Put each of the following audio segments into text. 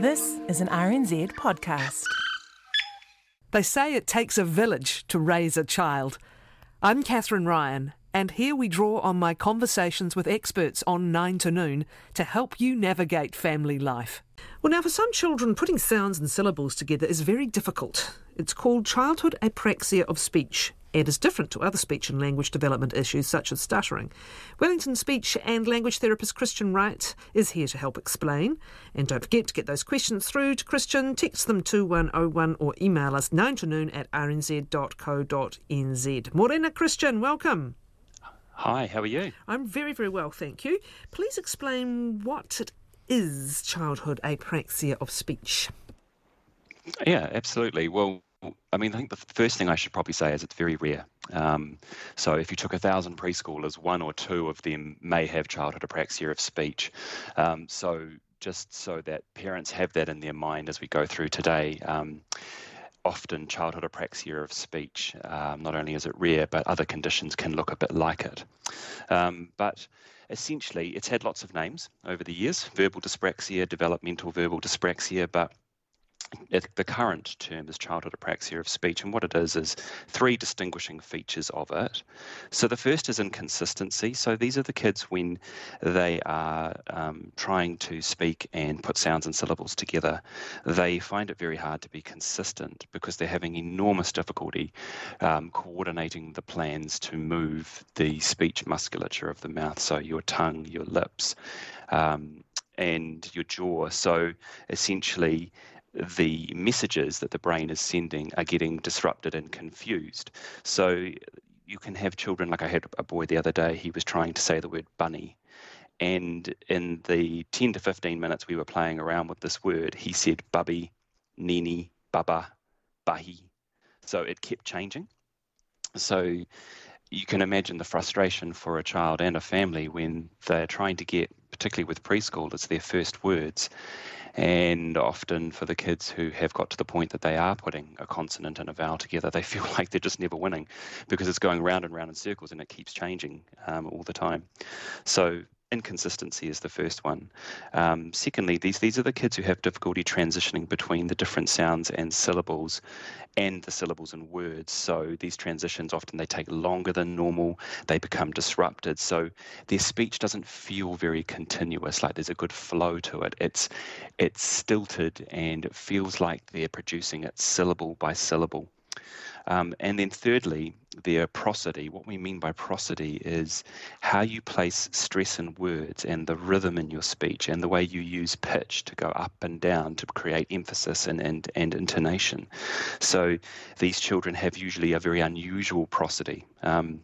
This is an RNZ podcast. They say it takes a village to raise a child. I'm Catherine Ryan, and here we draw on my conversations with experts on 9 to Noon to help you navigate family life. Well, now, for some children, putting sounds and syllables together is very difficult. It's called childhood apraxia of speech and is different to other speech and language development issues such as stuttering. Wellington speech and language therapist Christian Wright is here to help explain. And don't forget to get those questions through to Christian, text them to 2101 or email us 9 to noon at rnz.co.nz. Morena Christian, welcome. Hi, how are you? I'm very, very well, thank you. Please explain what it is childhood apraxia of speech. Yeah, absolutely. Well, I mean, I think the first thing I should probably say is it's very rare. Um, so if you took a thousand preschoolers, one or two of them may have childhood apraxia of speech. Um, so just so that parents have that in their mind as we go through today. Um, often childhood apraxia of speech, um, not only is it rare, but other conditions can look a bit like it. Um, but essentially, it's had lots of names over the years verbal dyspraxia, developmental verbal dyspraxia, but the current term is childhood apraxia of speech, and what it is is three distinguishing features of it. So the first is inconsistency. So these are the kids when they are um, trying to speak and put sounds and syllables together, they find it very hard to be consistent because they're having enormous difficulty um, coordinating the plans to move the speech musculature of the mouth, so your tongue, your lips. Um, and your jaw. So essentially, the messages that the brain is sending are getting disrupted and confused. So you can have children, like I had a boy the other day, he was trying to say the word bunny. And in the 10 to 15 minutes we were playing around with this word, he said bubby, nini, baba, bahi. So it kept changing. So you can imagine the frustration for a child and a family when they're trying to get, particularly with preschool, it's their first words. And often for the kids who have got to the point that they are putting a consonant and a vowel together, they feel like they're just never winning because it's going round and round in circles and it keeps changing um, all the time. So inconsistency is the first one. Um, secondly, these these are the kids who have difficulty transitioning between the different sounds and syllables, and the syllables and words. So these transitions often they take longer than normal. They become disrupted. So their speech doesn't feel very continuous. Like there's a good flow to it. It's it's stilted and it feels like they're producing it syllable by syllable. Um, and then thirdly, their prosody. What we mean by prosody is how you place stress in words and the rhythm in your speech and the way you use pitch to go up and down to create emphasis and, and, and intonation. So these children have usually a very unusual prosody. Um,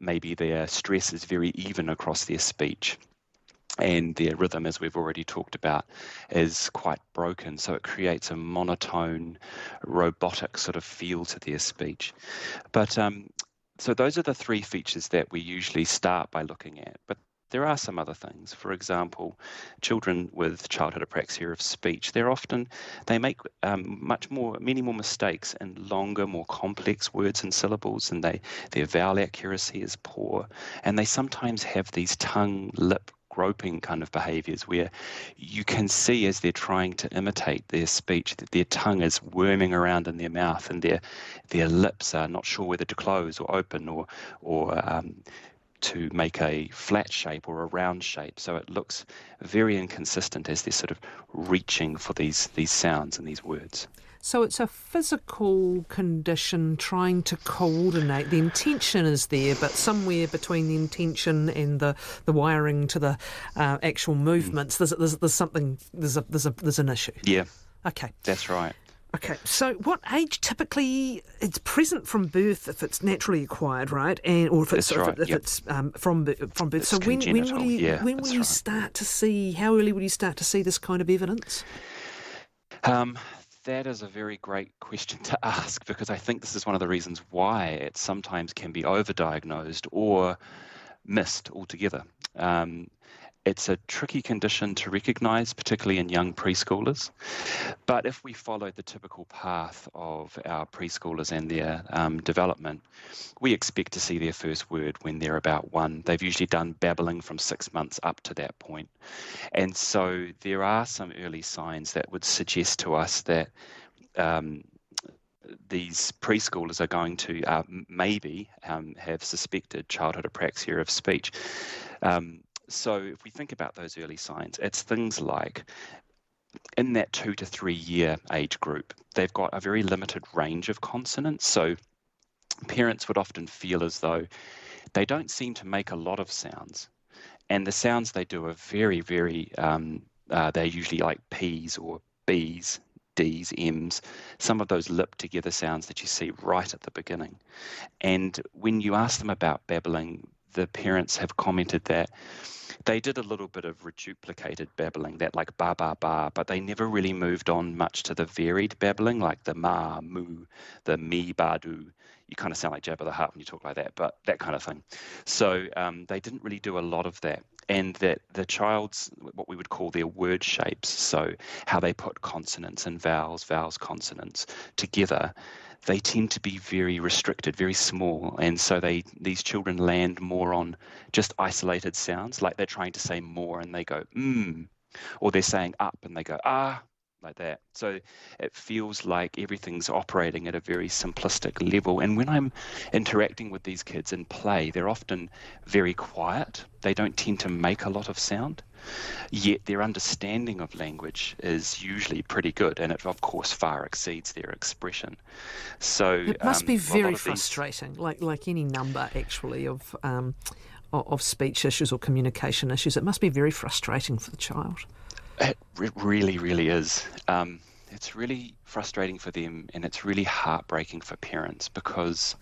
maybe their stress is very even across their speech and their rhythm, as we've already talked about, is quite broken. So it creates a monotone, robotic sort of feel to their speech. But um, so those are the three features that we usually start by looking at. But there are some other things. For example, children with childhood apraxia of speech, they're often, they make um, much more, many more mistakes in longer, more complex words and syllables, and they, their vowel accuracy is poor. And they sometimes have these tongue lip groping kind of behaviors where you can see as they're trying to imitate their speech that their tongue is worming around in their mouth and their their lips are not sure whether to close or open or or um, to make a flat shape or a round shape. So it looks very inconsistent as they're sort of reaching for these these sounds and these words. So it's a physical condition trying to coordinate. The intention is there, but somewhere between the intention and the, the wiring to the uh, actual movements, mm. there's, there's, there's something, there's, a, there's, a, there's an issue. Yeah. Okay. That's right. Okay, so what age typically it's present from birth if it's naturally acquired, right? And or if it's right, if, if yep. it's um, from from birth. It's so when, when will you yeah, when will you right. start to see how early will you start to see this kind of evidence? Um, that is a very great question to ask because I think this is one of the reasons why it sometimes can be overdiagnosed or missed altogether. Um, it's a tricky condition to recognise, particularly in young preschoolers. But if we follow the typical path of our preschoolers and their um, development, we expect to see their first word when they're about one. They've usually done babbling from six months up to that point. And so there are some early signs that would suggest to us that. Um, these preschoolers are going to uh, maybe um, have suspected childhood apraxia of speech. Um, so if we think about those early signs, it's things like in that two to three year age group, they've got a very limited range of consonants. So parents would often feel as though they don't seem to make a lot of sounds. And the sounds they do are very, very, um, uh, they're usually like P's or B's, D's, M's, some of those lip together sounds that you see right at the beginning. And when you ask them about babbling, the parents have commented that they did a little bit of reduplicated babbling, that like ba ba ba, but they never really moved on much to the varied babbling, like the ma, mu, the mi, ba, do. You kind of sound like Jabba the Hutt when you talk like that, but that kind of thing. So um, they didn't really do a lot of that. And that the child's, what we would call their word shapes, so how they put consonants and vowels, vowels, consonants together, they tend to be very restricted, very small, and so they these children land more on just isolated sounds, like they're trying to say more and they go mm, or they're saying up and they go ah, like that. So it feels like everything's operating at a very simplistic level. And when I'm interacting with these kids in play, they're often very quiet. They don't tend to make a lot of sound yet their understanding of language is usually pretty good, and it of course far exceeds their expression. So it must um, be very frustrating, these... like like any number actually of. Um, of speech issues or communication issues, it must be very frustrating for the child. It really, really is. Um, it's really frustrating for them, and it's really heartbreaking for parents because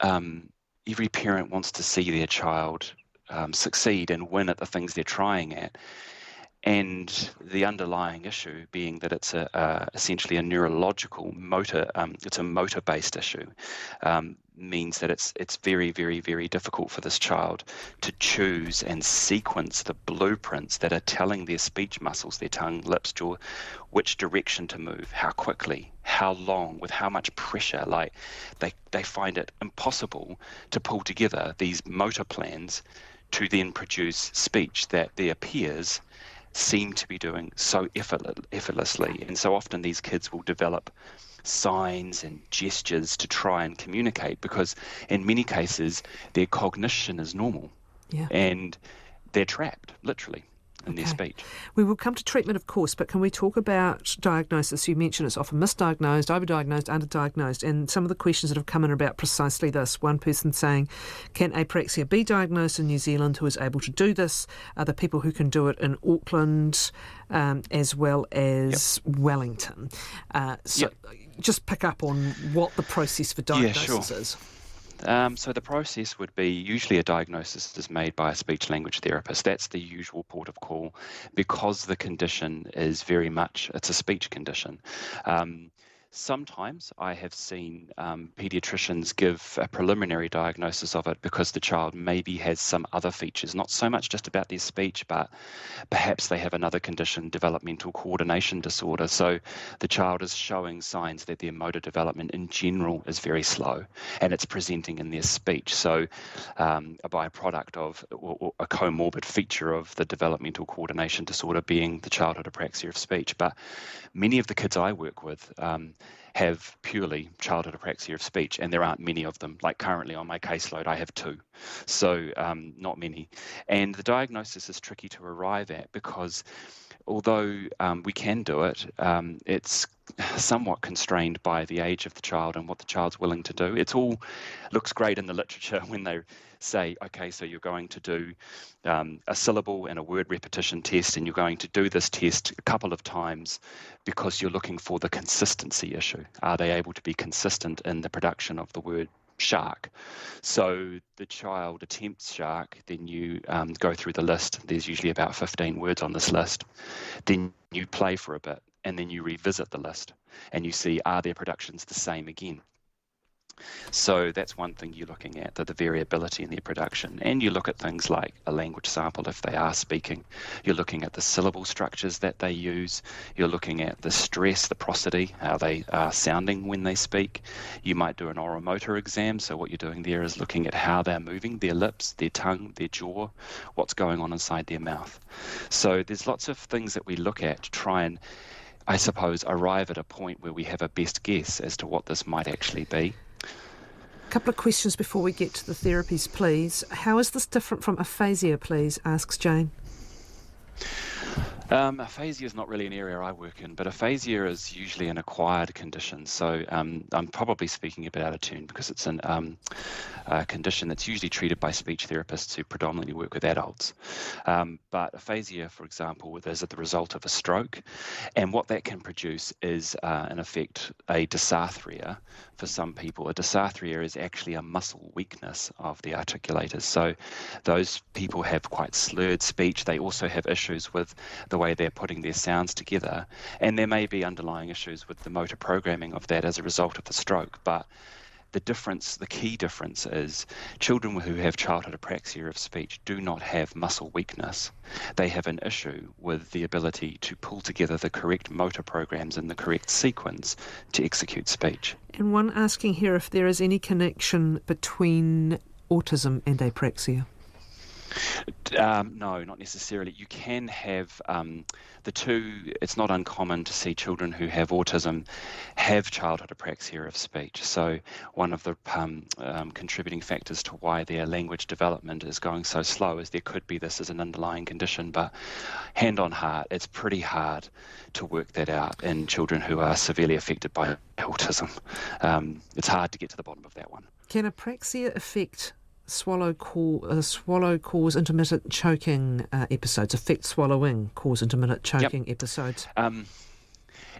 um, every parent wants to see their child um, succeed and win at the things they're trying at. And the underlying issue being that it's a, uh, essentially a neurological motor, um, it's a motor-based issue, um, means that it's it's very, very, very difficult for this child to choose and sequence the blueprints that are telling their speech muscles, their tongue, lips, jaw, which direction to move, how quickly, how long, with how much pressure. Like they they find it impossible to pull together these motor plans to then produce speech that their peers seem to be doing so effortlessly. And so often these kids will develop signs and gestures to try and communicate because in many cases their cognition is normal. Yeah. And they're trapped, literally in okay. their speech. We will come to treatment, of course, but can we talk about diagnosis? You mentioned it's often misdiagnosed, overdiagnosed, underdiagnosed, and some of the questions that have come in are about precisely this. One person saying, Can apraxia be diagnosed in New Zealand? Who is able to do this? Are there people who can do it in Auckland um, as well as yep. Wellington? Uh, so yep. just pick up on what the process for diagnosis yeah, sure. is. Um, so the process would be usually a diagnosis is made by a speech language therapist. That's the usual port of call because the condition is very much it's a speech condition. Um, Sometimes I have seen um, pediatricians give a preliminary diagnosis of it because the child maybe has some other features, not so much just about their speech, but perhaps they have another condition, developmental coordination disorder. So the child is showing signs that their motor development in general is very slow and it's presenting in their speech. So um, a byproduct of or, a comorbid feature of the developmental coordination disorder being the childhood apraxia of speech. But many of the kids I work with, um, have purely childhood apraxia of speech, and there aren't many of them. Like currently on my caseload, I have two, so um, not many. And the diagnosis is tricky to arrive at because although um, we can do it, um, it's somewhat constrained by the age of the child and what the child's willing to do. It's all looks great in the literature when they say, okay, so you're going to do um, a syllable and a word repetition test, and you're going to do this test a couple of times because you're looking for the consistency issue. Are they able to be consistent in the production of the word shark. So the child attempts shark, then you um, go through the list. There's usually about 15 words on this list. Then you play for a bit, and then you revisit the list, and you see are their productions the same again. So that's one thing you're looking at, the, the variability in their production. And you look at things like a language sample if they are speaking. You're looking at the syllable structures that they use. You're looking at the stress, the prosody, how they are sounding when they speak. You might do an oromotor exam. So what you're doing there is looking at how they're moving, their lips, their tongue, their jaw, what's going on inside their mouth. So there's lots of things that we look at to try and I suppose, arrive at a point where we have a best guess as to what this might actually be couple of questions before we get to the therapies, please. How is this different from aphasia, please? asks Jane. Um, aphasia is not really an area I work in, but aphasia is usually an acquired condition. So um, I'm probably speaking a bit out of tune because it's an, um, a condition that's usually treated by speech therapists who predominantly work with adults. Um, but aphasia, for example, is the result of a stroke, and what that can produce is, uh, in effect, a dysarthria for some people. A dysarthria is actually a muscle weakness of the articulators. So those people have quite slurred speech. They also have issues with the way they're putting their sounds together. And there may be underlying issues with the motor programming of that as a result of the stroke. But the difference, the key difference is children who have childhood apraxia of speech do not have muscle weakness. They have an issue with the ability to pull together the correct motor programs in the correct sequence to execute speech. And one asking here if there is any connection between autism and apraxia. Um, no, not necessarily. You can have um, the two. It's not uncommon to see children who have autism have childhood apraxia of speech. So one of the um, um, contributing factors to why their language development is going so slow is there could be this as an underlying condition. But hand on heart, it's pretty hard to work that out in children who are severely affected by autism. Um, it's hard to get to the bottom of that one. Can apraxia affect swallow cause, uh, swallow cause intermittent choking uh, episodes, affect swallowing cause intermittent choking yep. episodes? Um,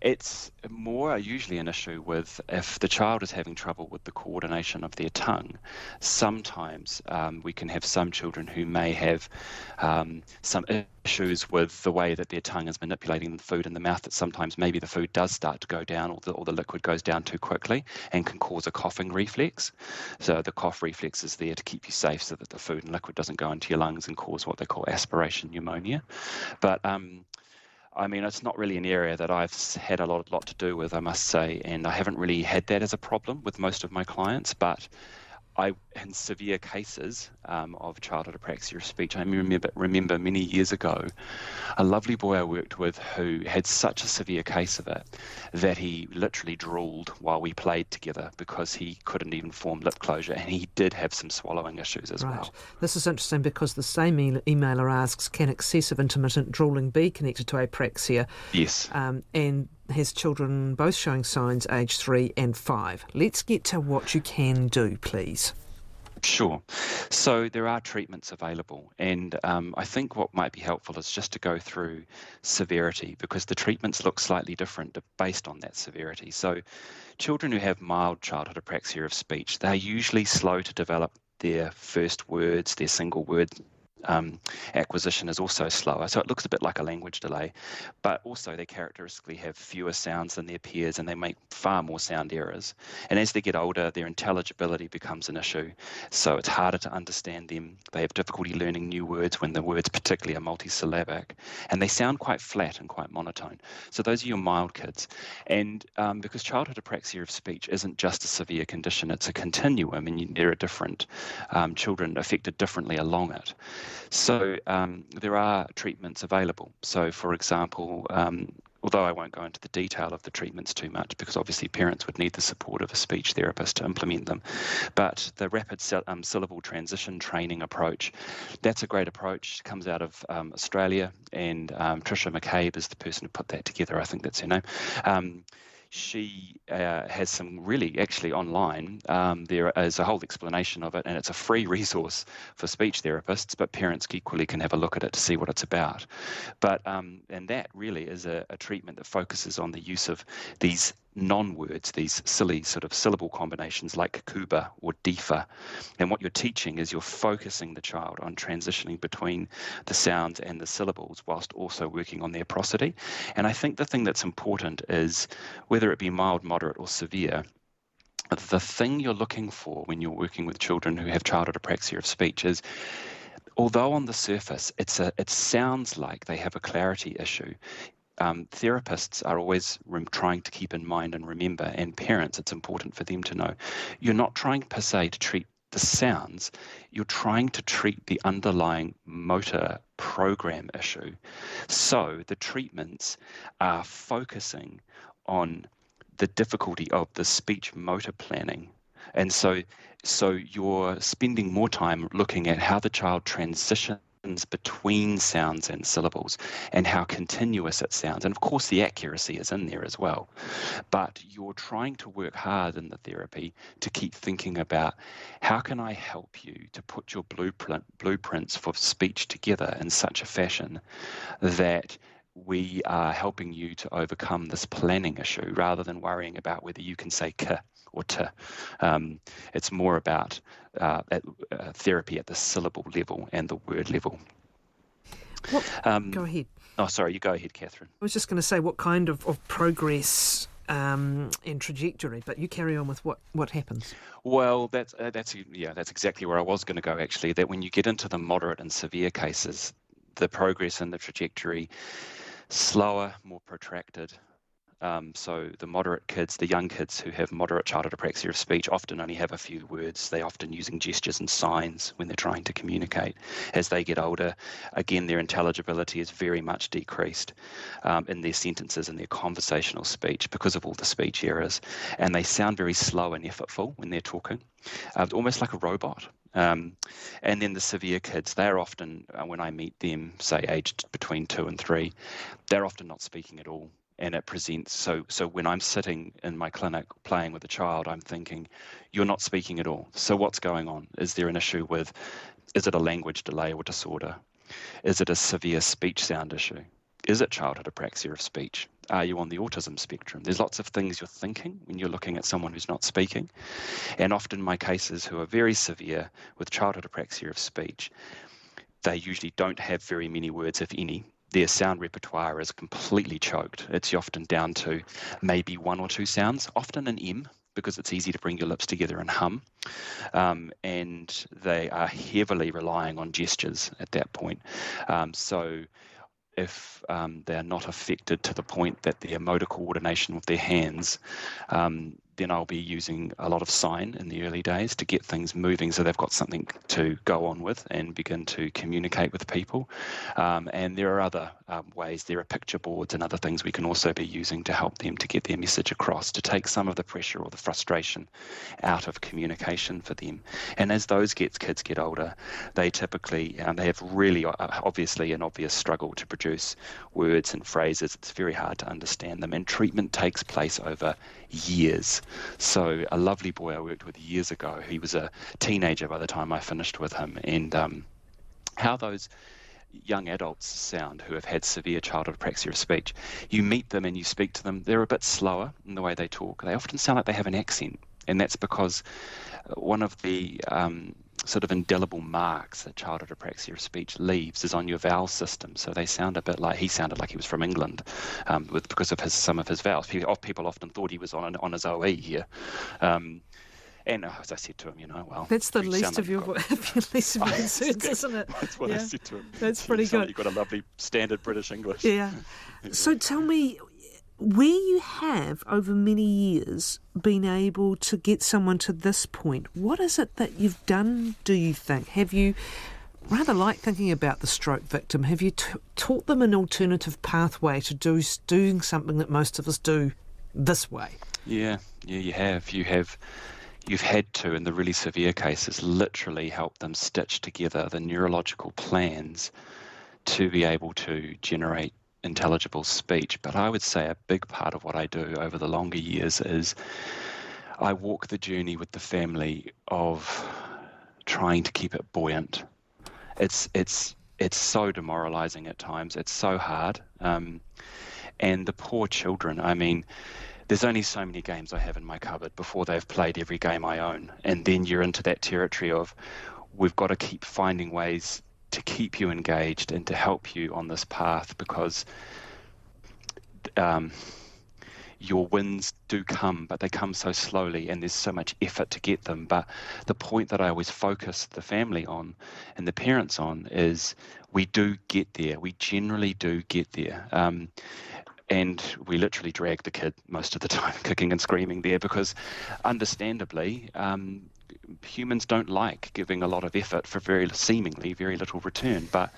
it's more usually an issue with if the child is having trouble with the coordination of their tongue. Sometimes um, we can have some children who may have um, some issues with the way that their tongue is manipulating the food in the mouth, that sometimes maybe the food does start to go down or the, or the liquid goes down too quickly and can cause a coughing reflex. So the cough reflex is there to keep you safe so that the food and liquid doesn't go into your lungs and cause what they call aspiration pneumonia. But um, I mean, it's not really an area that I've had a lot, lot to do with, I must say, and I haven't really had that as a problem with most of my clients. But I, in severe cases um, of childhood apraxia of speech, I remember, remember many years ago a lovely boy I worked with who had such a severe case of it that he literally drooled while we played together because he couldn't even form lip closure and he did have some swallowing issues as right. well. This is interesting because the same e- emailer asks Can excessive intermittent drooling be connected to apraxia? Yes. Um, and has children both showing signs age three and five. Let's get to what you can do, please. Sure. So there are treatments available, and um, I think what might be helpful is just to go through severity because the treatments look slightly different based on that severity. So, children who have mild childhood apraxia of speech, they're usually slow to develop their first words, their single words um, acquisition is also slower. So it looks a bit like a language delay, but also they characteristically have fewer sounds than their peers and they make far more sound errors. And as they get older, their intelligibility becomes an issue. So it's harder to understand them. They have difficulty learning new words when the words, particularly, are multisyllabic. And they sound quite flat and quite monotone. So those are your mild kids. And um, because childhood apraxia of speech isn't just a severe condition, it's a continuum, and there are different um, children affected differently along it. So um, there are treatments available. So, for example, um, although I won't go into the detail of the treatments too much because obviously parents would need the support of a speech therapist to implement them. But the rapid um, syllable transition training approach, that's a great approach. It comes out of um, Australia, and um, Tricia McCabe is the person who put that together. I think that's her name. She uh, has some really actually online. Um, there is a whole explanation of it, and it's a free resource for speech therapists, but parents equally can have a look at it to see what it's about. But um, and that really is a, a treatment that focuses on the use of these non-words, these silly sort of syllable combinations like kuba or difa. And what you're teaching is you're focusing the child on transitioning between the sounds and the syllables whilst also working on their prosody. And I think the thing that's important is whether it be mild, moderate, or severe, the thing you're looking for when you're working with children who have childhood apraxia of speech is although on the surface it's a, it sounds like they have a clarity issue, um, therapists are always rem- trying to keep in mind and remember, and parents, it's important for them to know. You're not trying per se to treat the sounds, you're trying to treat the underlying motor program issue. So the treatments are focusing on the difficulty of the speech motor planning. And so so you're spending more time looking at how the child transitions between sounds and syllables and how continuous it sounds. And of course, the accuracy is in there as well. But you're trying to work hard in the therapy to keep thinking about how can I help you to put your blueprint, blueprints for speech together in such a fashion that we are helping you to overcome this planning issue rather than worrying about whether you can say k or t. Um, it's more about uh, at, uh, therapy at the syllable level and the word level. um, go ahead. Oh, sorry, you go ahead, Catherine. I was just going to say what kind of, of progress um, and trajectory, but you carry on with what, what happens. Well, that's uh, that's yeah, that's exactly where I was going to go. Actually, that when you get into the moderate and severe cases, the progress and the trajectory slower, more protracted. Um, so the moderate kids, the young kids who have moderate childhood apraxia of speech often only have a few words. They're often using gestures and signs when they're trying to communicate. As they get older, again, their intelligibility is very much decreased um, in their sentences and their conversational speech because of all the speech errors. And they sound very slow and effortful when they're talking, uh, almost like a robot. Um, and then the severe kids, they're often, uh, when I meet them, say aged between two and three, they're often not speaking at all. And it presents so. So when I'm sitting in my clinic playing with a child, I'm thinking, "You're not speaking at all. So what's going on? Is there an issue with? Is it a language delay or disorder? Is it a severe speech sound issue? Is it childhood apraxia of speech? Are you on the autism spectrum? There's lots of things you're thinking when you're looking at someone who's not speaking. And often, my cases who are very severe with childhood apraxia of speech, they usually don't have very many words, if any. Their sound repertoire is completely choked. It's often down to maybe one or two sounds, often an M, because it's easy to bring your lips together and hum. Um, and they are heavily relying on gestures at that point. Um, so if um, they're not affected to the point that their motor coordination with their hands um, then I'll be using a lot of sign in the early days to get things moving so they've got something to go on with and begin to communicate with people. Um, and there are other um, ways, there are picture boards and other things we can also be using to help them to get their message across, to take some of the pressure or the frustration out of communication for them. And as those gets, kids get older, they typically um, they have really uh, obviously an obvious struggle to produce words and phrases. It's very hard to understand them, and treatment takes place over years. So a lovely boy I worked with years ago, he was a teenager by the time I finished with him, and um, how those young adults sound who have had severe childhood apraxia of speech. You meet them and you speak to them, they're a bit slower in the way they talk. They often sound like they have an accent, and that's because one of the um, sort of indelible marks that childhood apraxia of speech leaves is on your vowel system. So they sound a bit like he sounded like he was from England, um, with because of his some of his vowels. People, people often thought he was on on his OE here. Um, and uh, as I said to him, you know, well, that's the least of, your, least of your concerns, isn't it? That's what yeah. I said to him. That's pretty good. You've got a lovely standard British English. Yeah. so tell me, where you have over many years been able to get someone to this point, what is it that you've done, do you think? Have you, rather like thinking about the stroke victim, have you t- taught them an alternative pathway to do doing something that most of us do this way? Yeah, yeah, you have. You have. You've had to, in the really severe cases, literally help them stitch together the neurological plans to be able to generate intelligible speech. But I would say a big part of what I do over the longer years is I walk the journey with the family of trying to keep it buoyant. It's it's it's so demoralizing at times. It's so hard. Um, and the poor children, I mean, there's only so many games I have in my cupboard before they've played every game I own. And then you're into that territory of we've got to keep finding ways to keep you engaged and to help you on this path because um, your wins do come, but they come so slowly and there's so much effort to get them. But the point that I always focus the family on and the parents on is we do get there. We generally do get there. Um, and we literally drag the kid most of the time, kicking and screaming there, because understandably, um, humans don't like giving a lot of effort for very seemingly very little return. But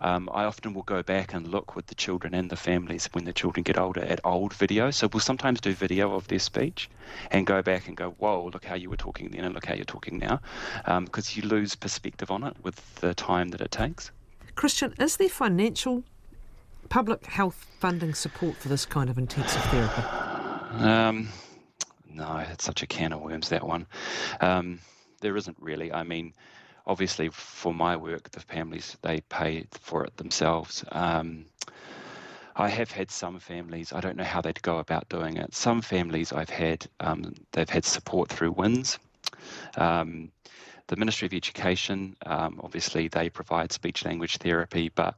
um, I often will go back and look with the children and the families when the children get older at old videos. So we'll sometimes do video of their speech and go back and go, whoa, look how you were talking then and look how you're talking now. Because um, you lose perspective on it with the time that it takes. Christian, is there financial public health funding support for this kind of intensive therapy? Um, no, it's such a can of worms, that one. Um, there isn't really. I mean, obviously, for my work, the families, they pay for it themselves. Um, I have had some families, I don't know how they'd go about doing it. Some families I've had, um, they've had support through WINZ. Um, the Ministry of Education, um, obviously, they provide speech language therapy, but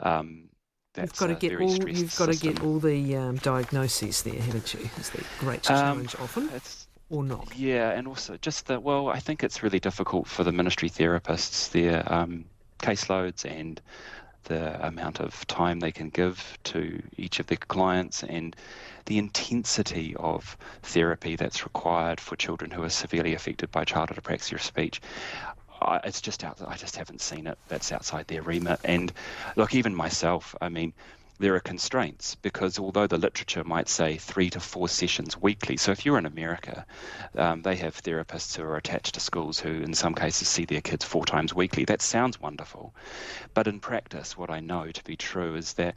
um, you've got to get all you've got to get all the um, diagnoses there, haven't you? Is the great um, challenge um, often, or not? Yeah, and also just that. Well, I think it's really difficult for the ministry therapists their um, caseloads and the amount of time they can give to each of their clients and the intensity of therapy that's required for children who are severely affected by childhood apraxia of speech. I, it's just out. I just haven't seen it. That's outside their remit. And look, even myself. I mean, there are constraints because although the literature might say three to four sessions weekly, so if you're in America, um, they have therapists who are attached to schools who, in some cases, see their kids four times weekly. That sounds wonderful, but in practice, what I know to be true is that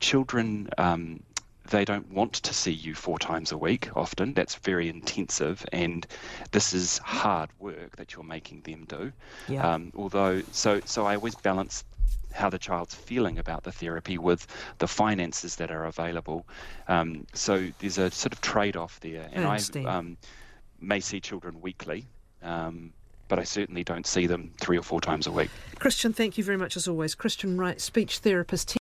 children um, they don't want to see you four times a week often. That's very intensive, and this is hard work that you're making them do. Yeah. Um, although, so so I always balance how the child's feeling about the therapy with the finances that are available. Um, so there's a sort of trade-off there, and I, I um, may see children weekly. Um, but I certainly don't see them three or four times a week. Christian, thank you very much as always. Christian Wright, speech therapist.